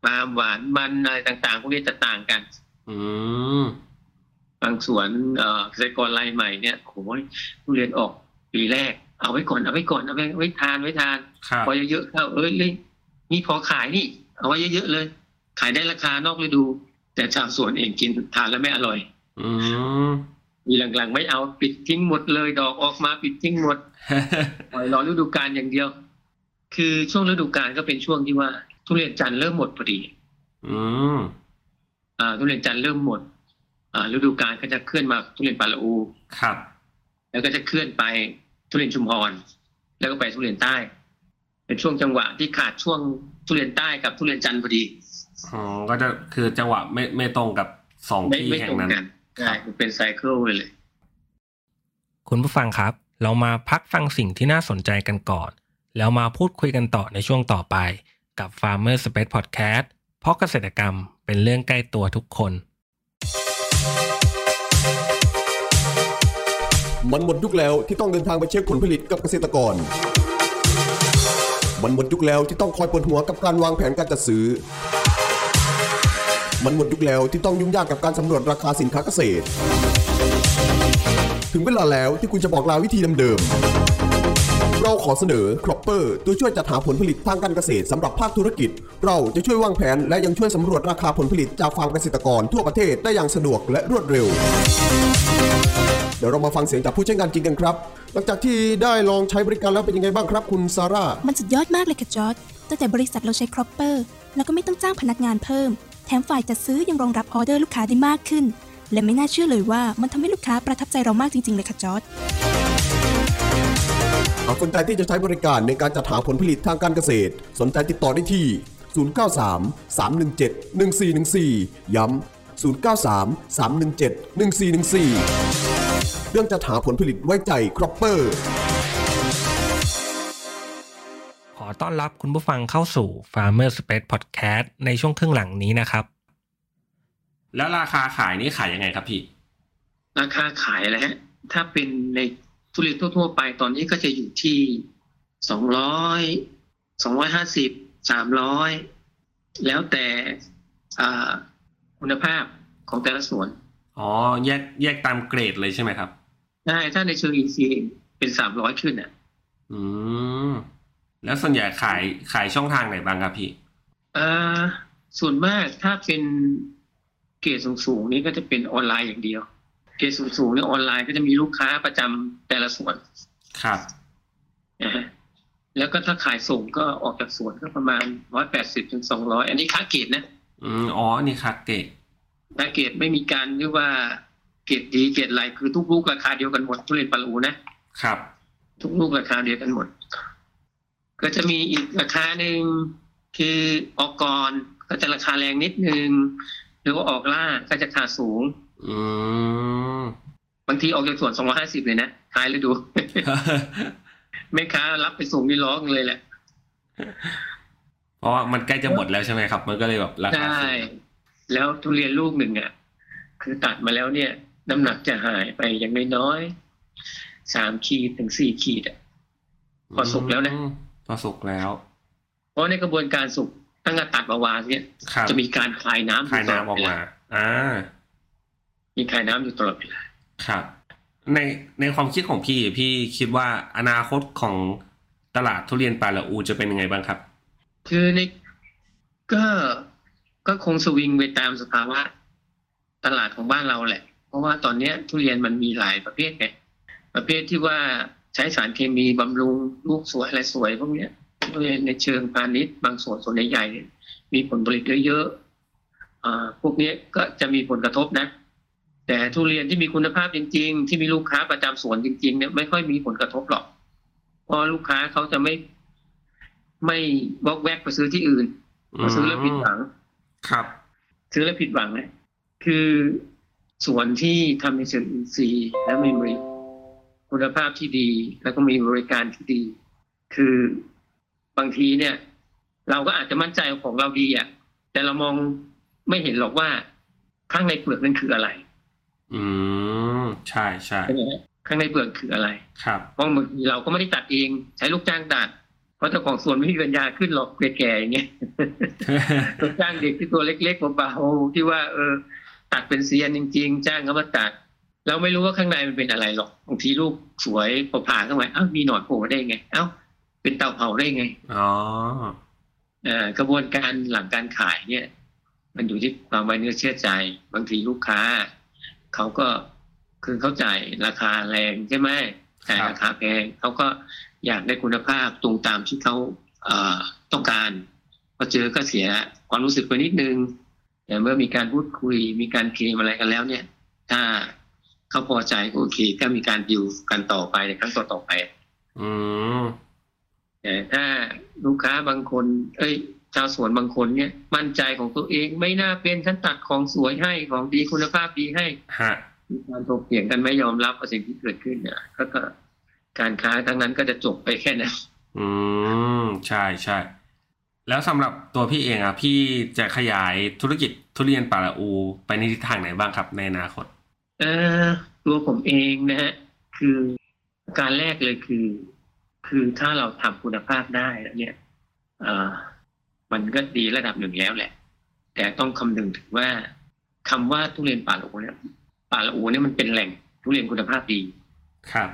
ความหวานมันอะไรต่างๆพวกนี้จะต่างกัน อืม บางสวนเอ่อเกษตรกรรายใหม่เนี่ยโอ้ยทุเรียนออกปีแรก เอาไว้ก่อนเอาไว้ก่อนเอาไว้ไว้ทานไว้ทานครับพอเยอะๆเข้าเอ้ยเลยมีพอขายนี่ เอาไว้เยอะๆเลย ขายได้ราคานอกฤดู แต่ชาวสวนเองกินทานแล้วไม่อร่อย อืมมีหลังๆ ไม่เอาปิดทิ้งหมดเลยดอกออกมาปิดทิ้งหมดปล่อยรอฤดูกาลอย่างเดียว คือช่วงฤดูกาลก็เป็นช่วงที่ว่า ทุเรียนจันทร์เริ่มหมดพอดี อืมอ่า ทุเรียนจันทร์เริ่มหมดอ่า ฤดูกาลก็จะเคลื่อนมาทุเรียนปาละอูครับ แล้วก็จะเคลื่อนไปทุเรียนชุมพรแล้วก็ไปทุเรียนใต้ เป็นช่วงจังหวะที่ขาดช่วงทุเรียนใต้กับทุเรียนจันทร์พอดีอ๋อก็จะคือจังหวะไม่ไม่ตรงกับสองไม่ที่ไม่แห่ตรงงนั้นกันใช่มันเป็นไซเคิลไปเลย คุณผู้ฟังครับ เรามาพักฟังสิ่งที่น่าสนใจกันก่อน แล้วมาพูดคุยกันต่อในช่วงต่อไปกับ Farmer Space Podcast เพราะเกษตรกรรมเป็นเรื่องใกล้ตัวทุกคน มันหมดยุคแล้วที่ต้องเดินทางไปเช็คผลผลิตกับเกษตรกร มันหมดยุคแล้วที่ต้องคอยปวดหัวกับการวางแผนการจัดซื้อ มันหมดยุคแล้วที่ต้องยุ่งยากกับการสำรวจราคาสินค้าเกษตร ถึงเวลาแล้วที่คุณจะบอกลาวิธีเดิมๆเราขอเสนอ Cropper ตัวช่วยจัดหาผลผลิตทางการเกษตรสำหรับภาคธุรกิจ เราจะช่วยวางแผนและยังช่วยสำรวจราคาผลผลิตจากฟาร์มเกษตรกรทั่วประเทศได้อย่างสะดวกและรวดเร็ว ดี๋ยวเรามาฟังเสียงจากผู้ใช้งานจริงกันครับ หลังจากที่ได้ลองใช้บริการแล้วเป็นยังไงบ้างครับ คุณซาร่า มันสุดยอดมากเลยค่ะจอร์จตั้งแต่บริษัทเราใช้ Cropper แล้วก็ไม่ต้องจ้างพนักงานเพิ่ม แถมฝ่ายจัดซื้อยังรองรับออเดอร์ลูกค้าได้มากขึ้น และไม่น่าเชื่อเลยว่ามันทำให้ลูกค้าประทับใจเรามากจริงๆเลยค่ะจอร์จหากสนใจที่จะใช้บริการในการจัดหาผลผลิตทางการเกษตร สนใจติดต่อได้ที่ 093 317 1414 ย้ำ093 317 1414เรื่องจัดหาผลผลิตไว้ใจครอปเปอร์ ขอต้อนรับคุณผู้ฟังเข้าสู่ Farmer Space Podcast ในช่วงครึ่งหลังนี้นะครับ แล้วราคาขายนี่ขายยังไงครับพี่ ราคาขายแล้วฮะถ้าเป็นในทุเรียนทั่วๆไปตอนนี้ก็จะอยู่ที่สองร้อยสองร้อยห้าสิบสามร้อยแล้วแต่อ่าคุณภาพของแต่ละสวน อ๋อ แยกแยกตามเกรดเลยใช่ไหมครับ ได้ถ้าในเชิงอินทรีย์เป็นสามร้อยขึ้นอะ อืม แล้วส่วนใหญ่ขายขายช่องทางไหนบ้างครับพี่อ่าส่วนมากถ้าเป็นเกรดสูงๆนี่ก็จะเป็นออนไลน์อย่างเดียว เกรดสูงๆเนี่ยออนไลน์ก็จะมีลูกค้าประจำแต่ละสวน ครับนะฮะแล้วก็ถ้าขายส่งก็ออกจากสวนก็ประมาณร้อยแปดสิบถึงสองร้อยอันนี้ค้าเกรดนะ อืมอ๋อนี่คักเกตค้าเกรดไม่มีการเรียกว่า เกรดดีเกรดไรคือทุกลูกราคาเดียวกันหมดทุเรียนปลาอูนะครับ ทุกลูกราคาเดียวกันหมด ก็จะมีอีกราคาหนึ่งคือออกก่อนก็จะราคาแรงนิดนึงหรือว่าออกล่าก็จะราคาสูงอืมบางทีออกจากสวนสองร้อยห้าสิบเลยนะขายเลยดูแม่ค้ารับไปส่งนี่ร้องเลยแหละเพราะว่ามันใกล้จะหมดแล้วใช่ไหมครับ มันก็เลยแบบราคาใช่สูงแล้วทุเรียนลูกหนึ่งอะ คือตัดมาแล้วเนี่ย น้ำหนักจะหายไปอย่างน้อยๆสามขีดถึงสี่ขีดอะพอสุกแล้วนะอืมพอสุกแล้ว เพราะในกระบวนการสุกตั้งแต่ตัดมาวางเนี่ยครับจะมีการคายน้ำคายน้ำออกมาอ่ามีคายน้ำอยู่ตลอดเวลาครับในในความคิดของพี่พี่คิดว่าอนาคตของตลาดทุเรียนปาละอูจะเป็นยังไงบ้างครับ คือในก็ก็คงสวิงไปตามสภาวะ ตลาดของบ้านเราแหละเพ ราะว่าตอนเนี้ยทุเรียนมันมีหลายประเภทไงประเภทที่ว่าใช้สารเคมีบำรุงลูกสวยอะไรสวยพวกเนี้ยทุเรียนในเชิงพาณิชย์บางส่วนส่วนใหญ่ๆเนี่ยมีผลผลิตเยอะๆอ่าพวกเนี้ยก็จะมีผลกระทบนะ แต่ทุเรียนที่มีคุณภาพจริง ๆ ที่มีลูกค้าประจำสวนจริงๆเนี่ยไม่ค่อยมีผลกระทบหรอกเพราะลูกค้าเขาจะไม่ไม่วอกแวกไปซื้อที่อื่นมาซื้อแล้วผิดหวัง ครับ ซื้อแล้วผิดหวังนะคือ สวนที่ทำในเชิงอินทรีย์ และมีบริคุณภาพที่ดี แล้วก็มีบริการที่ดี คือบางทีเนี่ย เราก็อาจจะมั่นใจของเราดีอะแต่เรามองไม่เห็นหรอกว่าข้างในเปลือกนั้นคืออะไร อืมใช่ใช่ใช่ไหมฮะข้างในเปลือกคืออะไร ครับเพราะบางทีเราก็ไม่ได้ตัดเองใช้ลูกจ้างตัดเพราะเจ้าของสวนไม่มีปัญญาขึ้นหรอกแก่ๆอย่างเงี้ยลูกจ้างเด็กที่ตัวเล็กๆเบาๆที่ว่าเออ ตัดเป็นเซียนจริง ๆ จ้างเขามาตัดเราไม่รู้ว่าข้างในมันเป็นอะไรหรอกบางทีลูกสวยพอผ่าเข้ามาอ้าวมีหนอนโผล่มาได้ไง เอ้า เป็นเต่าเผาได้ไงอ๋อเอ่อกระบวนการหลังการขายเนี่ย มันอยู่ที่ความไว้เนื้อเชื่อใจ บางทีลูกค้าเขาก็คือเขาจ่ายราคาแรงใช่ไหมจ่ายราคาแพงเขาก็อยากได้คุณภาพตรงตามที่เขาเอ่อต้องการพอเจอก็เสียความรู้สึกไปนิดนึง แต่เมื่อมีการพูดคุยมีการเคลมอะไรกันแล้วเนี่ย ถ้าเขาพอใจก็โอเค ก็มีการดิวกันต่อไปในครั้งต่อๆไป อืมแต่ถ้าลูกค้าบางคน เอ้ย ชาวสวนบางคนเนี่ย มั่นใจของตัวเองไม่น่าเป็นฉันตัดของสวยให้ของดีคุณภาพดีให้ฮะมีการถกเถียงกันไม่ยอมรับกับสิ่งที่เกิดขึ้นเนี่ยก็ก็การค้าทั้งนั้นก็จะจบไปแค่นั้นอืมใช่ใช่ แล้วสำหรับตัวพี่เองอะพี่จะขยายธุรกิจทุเรียนป่าละอูไปในทิศทางไหนบ้างครับในอนาคตเออตัวผมเองนะฮะคือการแรกเลยคือ คือถ้าเราทำคุณภาพได้แล้วเนี่ยเออมันก็ดีระดับหนึ่งแล้วแหละ แต่ต้องคำนึงถึงว่าคำว่าทุเรียนป่าละอูเนี่ยป่าละอูเนี่ยมันเป็นแหล่งทุเรียนคุณภาพดีครับ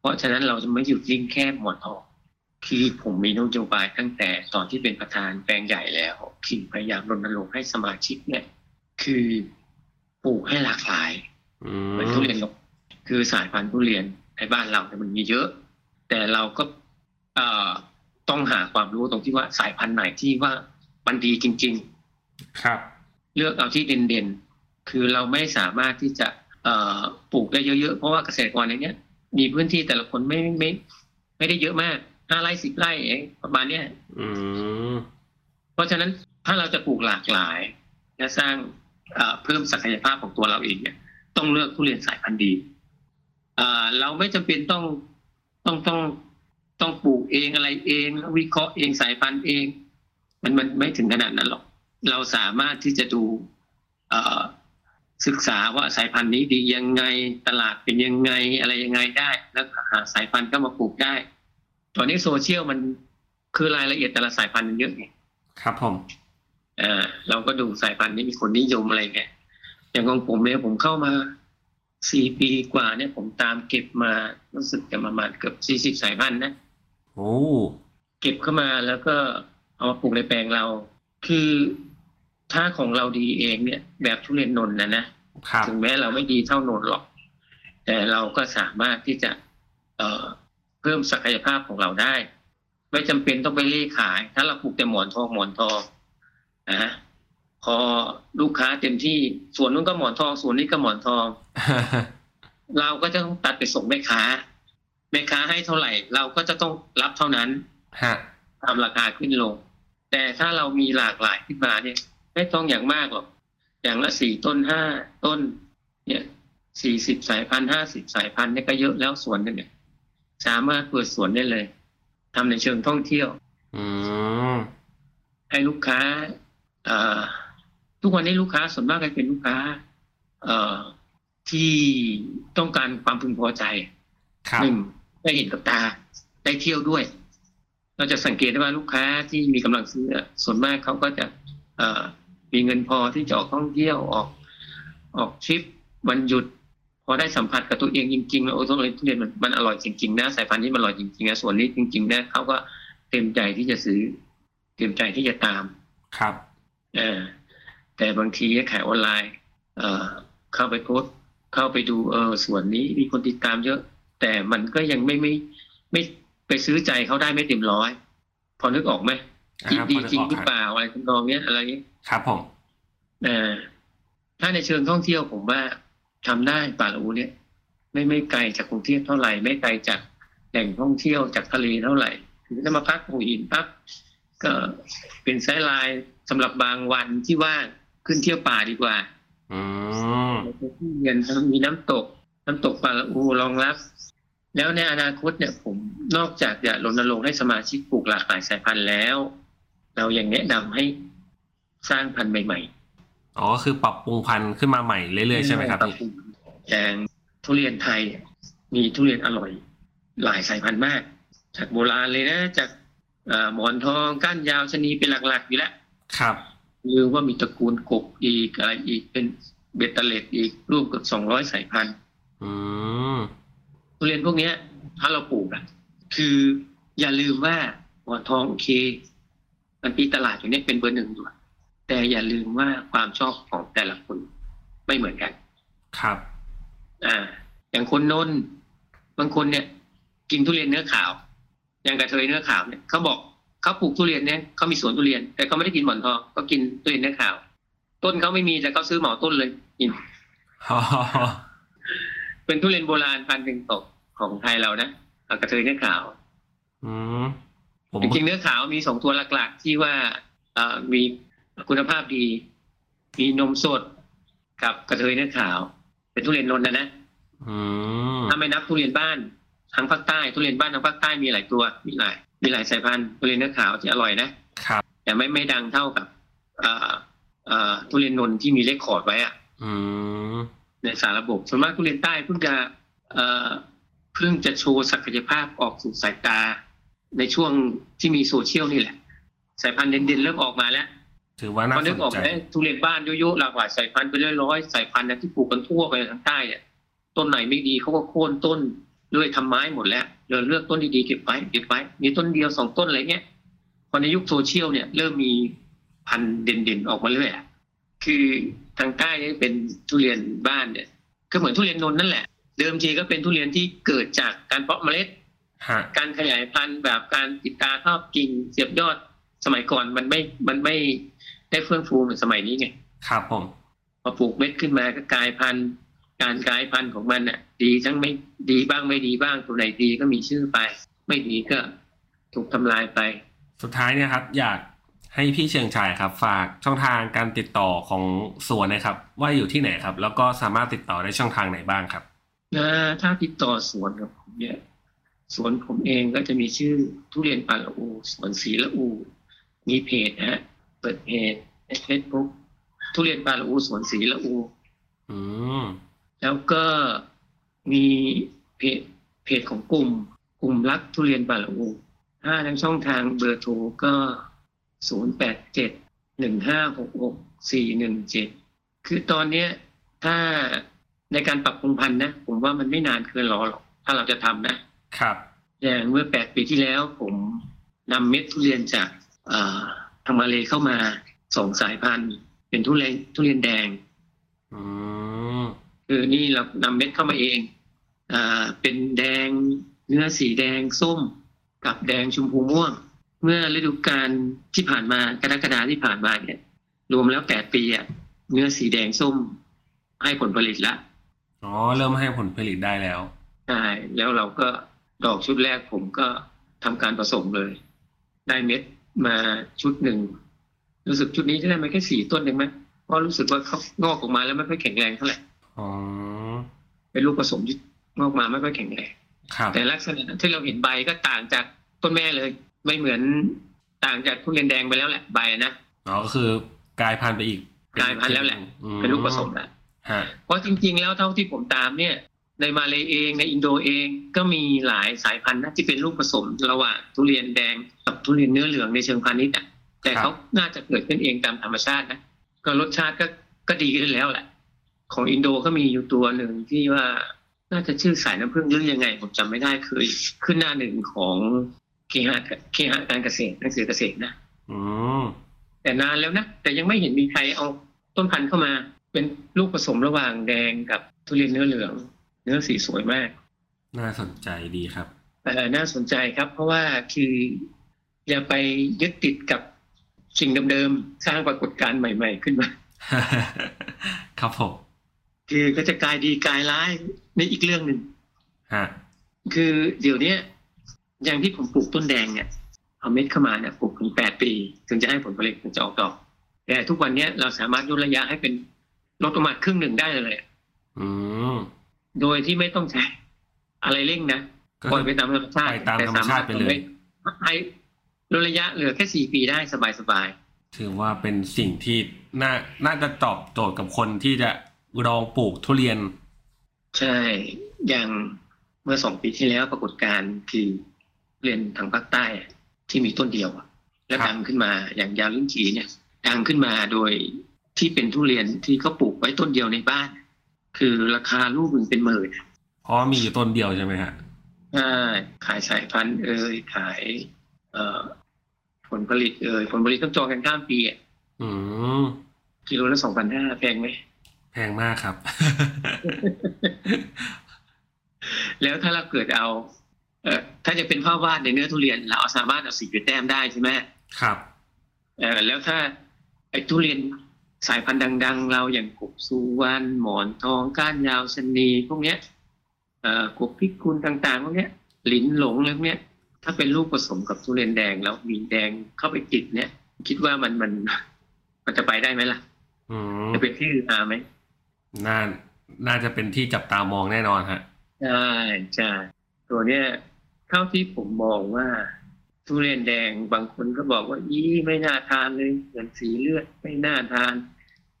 เพราะฉะนั้นเราจะไม่หยุดยิ่งแค่หมอนทอง คือผมมีนโยบายตั้งแต่ตอนที่เป็นประธานแปลงใหญ่แล้วคือพยายามรณรงค์ให้สมาชิกเนี่ย คือปลูกให้หลากหลายอืเหมือนมทุเรียนนกคือสายพันธุ์ทุเรียนในบ้านเราเนี่ยมันมีเยอะ แต่เราก็เอ่อต้องหาความรู้ตรงที่ว่าสายพันธุ์ไหนที่ว่ามันดีจริงครับๆเลือกเอาที่เด่นๆ คือเราไม่สามารถที่จะเอ่อปลูกได้เยอะๆ เพราะว่าเกษตรกรในเนี้ยมีพื้นที่แต่ละคนไม่ไม่ไม่ได้เยอะมาก ห้าไร่สิบไร่เองประมาณเนี้ยอืมเพราะฉะนั้นถ้าเราจะปลูกหลากหลายและสร้างเอ่อเพิ่มศักยภาพของตัวเราเองเนี่ยต้องเลือกทุเรียนสายพันธุ์ดีเอ่อเราไม่จำเป็นต้องต้องต้องต้องปลูกเองอะไรเองแล้ววิเคราะห์เองสายพันธุ์เอง มันมันไม่ถึงขนาดนั้นหรอก เราสามารถที่จะดูเอ่อศึกษาว่าสายพันธุ์นี้ดียังไงตลาดเป็นยังไงอะไรยังไงได้ แล้วหาสายพันธุ์ก็มาปลูกได้ ตอนนี้โซเชียลมันคือรายละเอียดแต่ละสายพันธุ์มันเยอะไงครับผมเอ่าเราก็ดูสายพันธุ์นี้มีคนนิยมอะไรเงี้ยอย่างของผมเนี่ยผมเข้ามาสี่ปีกว่าเนี่ยผมตามเก็บมารู้สึกจะประมาณเกือบสี่สิบ40สายพันธุ์นะโอ้เก็บเข้ามาแล้วก็เอามาปลูกในแปลงเรา คือถ้าของเราดีเองเนี่ย แบบทุเรียนนนท์นะนะครับถึงแม้เราไม่ดีเท่านนท์หรอก แต่เราก็สามารถที่จะ เอ่อ เพิ่มศักยภาพของเราได้ ไม่จำเป็นต้องไปเล่ขาย ถ้าเราปลูกแต่หมอนทองหมอนทองนะฮะพอลูกค้าเต็มที่ส่วนนู้นก็หมอนทอง ส่วนนี้ก็หมอนทอง เราก็จะต้องตัดไปส่งแม่ค้าแม่ค้าให้เท่าไหร่ เราก็จะต้องรับเท่านั้นฮะทำราคาขึ้นลง แต่ถ้าเรามีหลากหลายขึ้นมาเนี่ยไม่ต้องอย่างมากหรอก อย่างละสี่ต้นห้าต้น เนี่ยสี่สิบสายพันธุ์ห้าสิบสายพันธุ์เนี่ยก็เยอะแล้วสวนหนึงเนี่ย สามารถเปิดสวนได้เลยทำในเชิงท่องเที่ยวอืมให้ลูกค้าเอ่อทุกวันนี้ลูกค้าส่วนมากก็เป็นลูกค้า เอ่อที่ต้องการความพึงพอใจครับหนึ่งได้เห็นกับตา ได้เที่ยวด้วย เราจะสังเกตได้ว่าลูกค้าที่มีกำลังซื้ออะส่วนมากเขาก็จะเอ่อมีเงินพอที่จะออกท่องเที่ยวออก ออกทริปวันหยุด พอได้สัมผัสกับตัวเองจริงๆแล้วโอ้ทุเรียนทุเรียนมันมันอร่อยจริงๆนะสายพันธุ์นี้มันอร่อยจริงๆนะส่วนนี้จริงๆนะเขาก็เต็มใจที่จะซื้อ เต็มใจที่จะตามครับเออแต่บางทีขายออนไลน์ เอ่อ เข้าไปโพสต์เข้าไปดูเออส่วนนี้มีคนติดตามเยอะ แต่มันก็ยังไม่ไม่ไม่ไปซื้อใจเขาได้ไม่เต็มร้อย พอนึกออกไหมอ่าจริงดีพอนึกจริงออกหรือครับเปล่าอะไรทำนองเนี้ยอะไรเงี้ยครับผมเออถ้าในเชิงท่องเที่ยวผมว่า ทำได้ป่าละอูเนี่ย ไม่ไม่ไกลจากกรุงเทพเท่าไหร่ ไม่ไกลจากแหล่งท่องเที่ยวจากทะเลเท่าไหร่คือถ้ามาพักหัวหินปั๊บก็เป็นไซด์ไลน์สำหรับบางวันที่ว่างขึ้นเที่ยวป่าดีกว่าอืมที่เรียนมีน้ำตก น้ำตกปลาละอูรองรับ แล้วในอนาคตเนี่ยผมนอกจากจะรณรงค์ให้สมาชิกปลูกหลากหลายสายพันธุ์แล้ว เรายังแนะนำให้สร้างพันธุ์ใหม่ อ๋อก็คือปรับปรุงพันธุ์ขึ้นมาใหม่เรื่ๆอยๆใช่ไหมครับปพี่ปงอย่างทุเรียนไทยเนี่ยมีทุเรียนอร่อย หลายสายพันธุ์มาก จากโบราณเลยนะจากเอ่อหมอนทองก้านยาวชะนีเป็นหลักๆอยู่แล้วครับหรือว่ามีตระกูลกบอีกอะไรอีกเป็นเบ็ดเตล็ดอีกรวมเกือบสองร้อยสายพันธุ์อืมทุเรียนพวกเนี้ยถ้าเราปลูกอะคืออย่าลืมว่าหมอนทองโอเค มันตีตลาดอยู่เนี่ยเป็นเบอร์หนึ่งอยู่อะ แต่อย่าลืมว่าความชอบของแต่ละคนไม่เหมือนกัน ครับ อ่า อย่างคนนนท์บางคนเนี่ย กินทุเรียนเนื้อขาว อย่างกระเทยเนื้อขาวเนี่ยเขาบอกเขาปลูกทุเรียนเนี่ยเขามีสวนทุเรียน แต่เขาไม่ได้กินหมอนทองก็กินทุเรียนเนื้อขาว ต้นเขาไม่มีแต่เขาซื้อเหมาต้นเลยกินอ๋อเป็นทุเรียนโบราณพันธุ์หนึ่งตกของไทยเรานะเอากระเทยเนื้อขาว อืมผมจริงๆเนื้อขาวมีสองตัวหลักๆ ที่ว่าเอ่อมี คุณภาพดี มีนมสดกับกระเทยเนื้อขาว เป็นทุเรียนนนท์นะนะอืมถ้าไม่นับทุเรียนบ้านทางภาคใต้ทุเรียนบ้านทางภาคใต้มีหลายตัว มีหลาย มีหลายสายพันธุ์ทุเรียนเนื้อขาวที่อร่อยนะครับ แต่ไม่ไม่ดังเท่ากับเอ่อเอ่อทุเรียนนนท์ที่มีเลขคอร์ดไว้อะอืมในสารระบบส่วนมากทุเรียนใต้เพิ่งจะเอ่อเพิ่งจะโชว์ศักยภาพออกสู่สายตา ในช่วงที่มีโซเชียลนี่แหละ สายพันธุ์เด่นๆเริ่มออกมาแล้ว ถือว่าพน่าอนึสกนออกใจไหมทุเรียนบ้านเยอะๆหลากหลายสายพันธุ์เป็นร้อยๆสายพันธุ์นะที่ปลูกกันทั่วไปทางใต้เนี่ยต้นไหนไม่ดีเขาก็โค่นต้นด้วยทำไม้หมดแล้วเลือเลือกต้นดีๆเก็บไว้เก็บไว้มีต้นเดียวสองต้นอะไรเงี้ยพอในยุคโซเชียลเนี่ยเริ่มมีพันธุ์เด่นๆออกมาเรื่อยอะคือทางใต้เนี่ยเป็นทุเรียนบ้านเนี่ยก็เหมือนทุเรียนนนท์นั่นแหละ เดิมทีก็เป็นทุเรียนที่เกิดจากการเพาะเมล็ดฮะการขยายพันธุ์แบบการติดตาครอบกิ่งเสียบยอดสมัยก่อนมันไม่มันไม่ ได้เฟื่องฟูเหมือนสมัยนี้ไงครับผมพอปลูกเม็ดขึ้นมาก็กลายพันธุ์ การกลายพันธุ์ของมันน่ะ ดีทั้งไม่ดีบ้างไม่ดีบ้างตัวไหนดีก็มีชื่อไป ไม่ดีก็ถูกทำลายไป สุดท้ายเนี่ยครับ อยากให้พี่เชียงชายครับ ฝากช่องทางการติดต่อของสวนนะครับ ว่าอยู่ที่ไหนครับ แล้วก็สามารถติดต่อได้ช่องทางไหนบ้างครับนะถ้าติดต่อสวนกับผมเนี่ยสวนผมเองก็จะมีชื่อทุเรียนปาละอูสวนศรีละอู มีเพจนะฮะ เปิดเพจในเฟซบุ๊กทุเรียนปาละอูสวนศรีละอูอืมแล้วก็มีเพจเพจของกลุ่ม กลุ่มรักทุเรียนปาละอูถ้าทางช่องทางเบอร์โทรก็ศูนย์แปดเจ็ดหนึ่งห้าหกหกสี่หนึ่งเจ็ดคือตอนเนี้ยถ้าในการปรับปรุงพันธุ์นะ ผมว่ามันไม่นานเกินรอหรอก ถ้าเราจะทำนะ ครับ อย่างเมื่อแปดปีที่แล้วผมนำเม็ดทุเรียนจากเอ่อ ทางมาเลเข้ามาสองสายพันธุ์ เป็นทุเรียนทุเรียนแดงอืมคือนี่เรานำเม็ดเข้ามาเองอ่าเป็นแดงเนื้อสีแดงส้มกับแดงชมพูม่วง เมื่อฤดูกาลที่ผ่านมากรกฎาที่ผ่านมาเนี่ย รวมแล้วแปดปีอะเนื้อสีแดงส้ม ให้ผลผลิตละอ๋อเริ่มให้ผลผลิตได้แล้วใช่แล้วเราก็ดอกชุดแรกผมก็ทำการผสมเลย ได้เม็ด มาชุดหนึ่งรู้สึกชุดนี้จะได้มาแค่สี่ต้นเองไหมเพราะรู้สึกว่าเขางอกออกมาแล้วไม่ค่อยแข็งแรงเท่าไหร่อ๋อเป็นลูกผสมที่งอกมาไม่ค่อยแข็งแรงครับแต่ลักษณะที่เราเห็นใบก็ต่างจากต้นแม่เลย ไม่เหมือนต่างจากทุเรียนแดงไปแล้วแหละใบนะอ๋อก็คือกลายพันธุ์ไปอีกกลายพันธุ์แล้วแหละอืมเป็นลูกผสมแล้วฮะเพราะจริง ๆ แล้วเท่าที่ผมตามเนี่ย ในมาเลเองในอินโดเองก็มีหลายสายพันธุ์นะที่เป็นลูกผสมระหว่างทุเรียนแดงกับทุเรียนเนื้อเหลืองในเชิงพาณิชย์อะแต่เขาน่าจะเกิดขึ้นเองตามธรรมชาตินะก็รสชาติก็ก็ดีขึ้นแล้วแหละ ของอินโดก็มีอยู่ตัวหนึ่งที่ว่าน่าจะชื่อสายน้ำผึ้งหรือยังไง ผมจำไม่ได้เคยขึ้นหน้าหนึ่งของเคหะเคหะการเกษตรหนังสือเกษตรนะอืมแต่นานแล้วนะแต่ยังไม่เห็นมีใครเอาต้นพันธุ์เข้ามา เป็นลูกผสมระหว่างแดงกับทุเรียนเนื้อเหลือง เนื้อสีสวยมาก น่าสนใจดีครับแต่น่าสนใจครับ เพราะว่าคืออย่าไปยึดติดกับสิ่งเดิมๆสร้างปรากฏการณ์ใหม่ ๆ ขึ้นมา ครับผมคือก็จะกลายดีกลายร้ายในอีกเรื่องหนึ่งฮะคือเดี๋ยวเนี้ยอย่างที่ผมปลูกต้นแดงเนี่ยเอาเม็ดเข้ามาเนี่ยปลูกถึงแปดปี ถึงจะให้ผลผลิตถึงจะออกดอก แต่ทุกวันเนี้ยเราสามารถลดระยะให้เป็นลดประมาณครึ่งหนึ่งได้เลยอืม โดยที่ไม่ต้องใช้อะไรเร่งนะก็ปล่อยไปตามธรรมชาติปล่อยตามธรรมชาติไปเลยให้ลดระยะเหลือแค่สี่ปีได้สบายสบายถือว่าเป็นสิ่งที่น่าน่าจะตอบโจทย์กับคนที่จะลองปลูกทุเรียนๆใช่ อย่างเมื่อสองปีที่แล้วปรากฏการณ์คือเรียนทางภาคใต้อะที่มีต้นเดียวอะแล้วครับดังขึ้นมาอย่างยาวลิ้นจีเนี่ยดังขึ้นมาโดยที่เป็นทุเรียนที่เขาปลูกไว้ต้นเดียวในบ้าน คือราคาลูกหนึ่งเป็นหมื่นเพราะมีอยู่ต้นเดียวใช่ไหมฮะใช่ขายสายพันธุ์เอ่ยขาย เอ่อ ผลผลิตเอ่ยผลผลิตต้องจองกันข้ามปีอะอืมกิโลละสองพันห้าแพงไหมแพงมากครับ แล้วถ้าเราเกิดเอาเอ่อถ้าจะเป็นภาพวาดในเนื้อทุเรียน เราสามารถเอาสีไปแต้มได้ใช่ไหมครับเออแล้วถ้าไอ้ทุเรียน สายพันธุ์ดัง ๆ เราอย่างกบสุวรรณหมอนทองก้านยาวชะนีพวกเนี้ยเอ่อกบพิกุลต่างๆพวกเนี้ยลิ้นหลงอะไรพวกเนี้ย ถ้าเป็นลูกผสมกับทุเรียนแดงแล้วมีแดงเข้าไปติดเนี่ยคิดว่ามันมันมันจะไปได้ไหมล่ะอืมจะเป็นที่ฮือฮาไหมน่าน่าจะเป็นที่จับตามองแน่นอนฮะใช่ใช่ตัวเนี้ยเท่าที่ผมมองว่าทุเรียนแดงบางคนก็บอกว่ายี่ไม่น่าทานเลยเหมือนสีเลือดไม่น่าทาน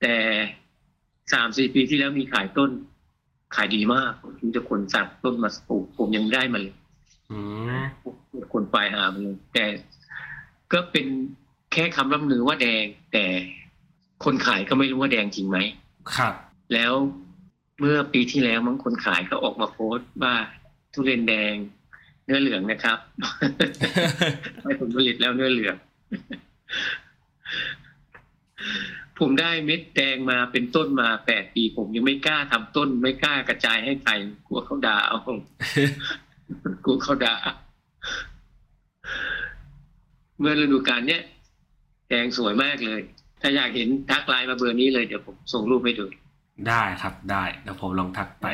แต่สามสี่ปีที่แล้วมีขายต้น ขายดีมากผมจะคนสั่งต้นมาปลูกผมยังได้มาเลยอืมคนปลายหามาเลยแต่ก็เป็นแค่คำร่ำลือว่าแดง แต่คนขายก็ไม่รู้ว่าแดงจริงไหมครับ แล้วเมื่อปีที่แล้วมั้งคนขายก็ออกมาโพสต์ว่าทุเรียนแดง เนื้อเหลืองนะครับให้ผลผลิตแล้วเนื้อเหลือง ผมได้เม็ดแดงมาเป็นต้นมาแปดปี ผมยังไม่กล้าทำต้น ไม่กล้ากระจายให้ใครกลัวเขาด่าเอากลัวเขาด่าเมื่อฤดูกาลเนี้ยแดงสวยมากเลย ถ้าอยากเห็นทักไลน์มาเบอร์นี้เลยเดี๋ยวผมส่งรูปให้ดูได้ครับได้เดี๋ยวผมลองทักไป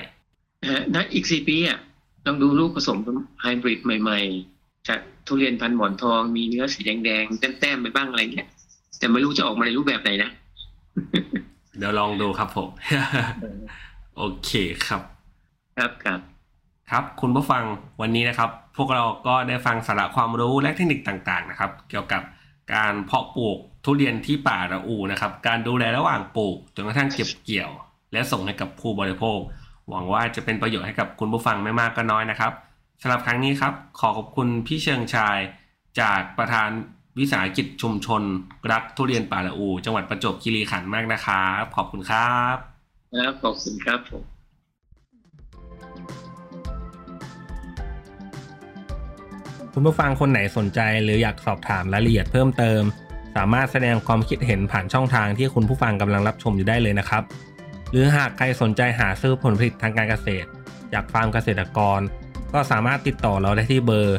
นะฮะนะอีกสี่ปีอะลองดูลูกผสมไฮบริดใหม่ ๆ จากทุเรียนพันหมอนทองมีเนื้อสีแดงๆแต้มๆไปบ้างอะไรเงี้ยแต่ไม่รู้จะออกมาในรูปแบบไหนนะ เดี๋ยวลองดูครับผม โอเคครับ ครับครับครับ คุณผู้ฟังวันนี้นะครับ พวกเราก็ได้ฟังสาระความรู้และเทคนิคต่างๆนะครับ เกี่ยวกับการเพาะปลูกทุเรียนที่ป่าระอูนะครับ การดูแลระหว่างปลูกจนกระทั่งเก็บเกี่ยว และส่งให้กับผู้บริโภค หวังว่าจะเป็นประโยชน์ให้กับคุณผู้ฟังไม่มากก็น้อยนะครับสำหรับครั้งนี้ครับ ขอขอบคุณพี่เชิงชายจากประธาน วิสาหกิจชุมชน รักทุเรียนป่าละอู จังหวัดประจวบคีรีขันธ์มากนะครับขอบคุณครับครับขอบคุณครับผมคุณผู้ฟังคนไหนสนใจหรืออยากสอบถามรายละเอียดเพิ่มเติม สามารถแสดงความคิดเห็นผ่านช่องทางที่คุณผู้ฟังกำลังรับชมอยู่ได้เลยนะครับ หรือหากใครสนใจหาซื้อผลผลิตทางการเกษตร จากฟาร์มเกษตรกร ก็สามารถติดต่อเราได้ที่เบอร์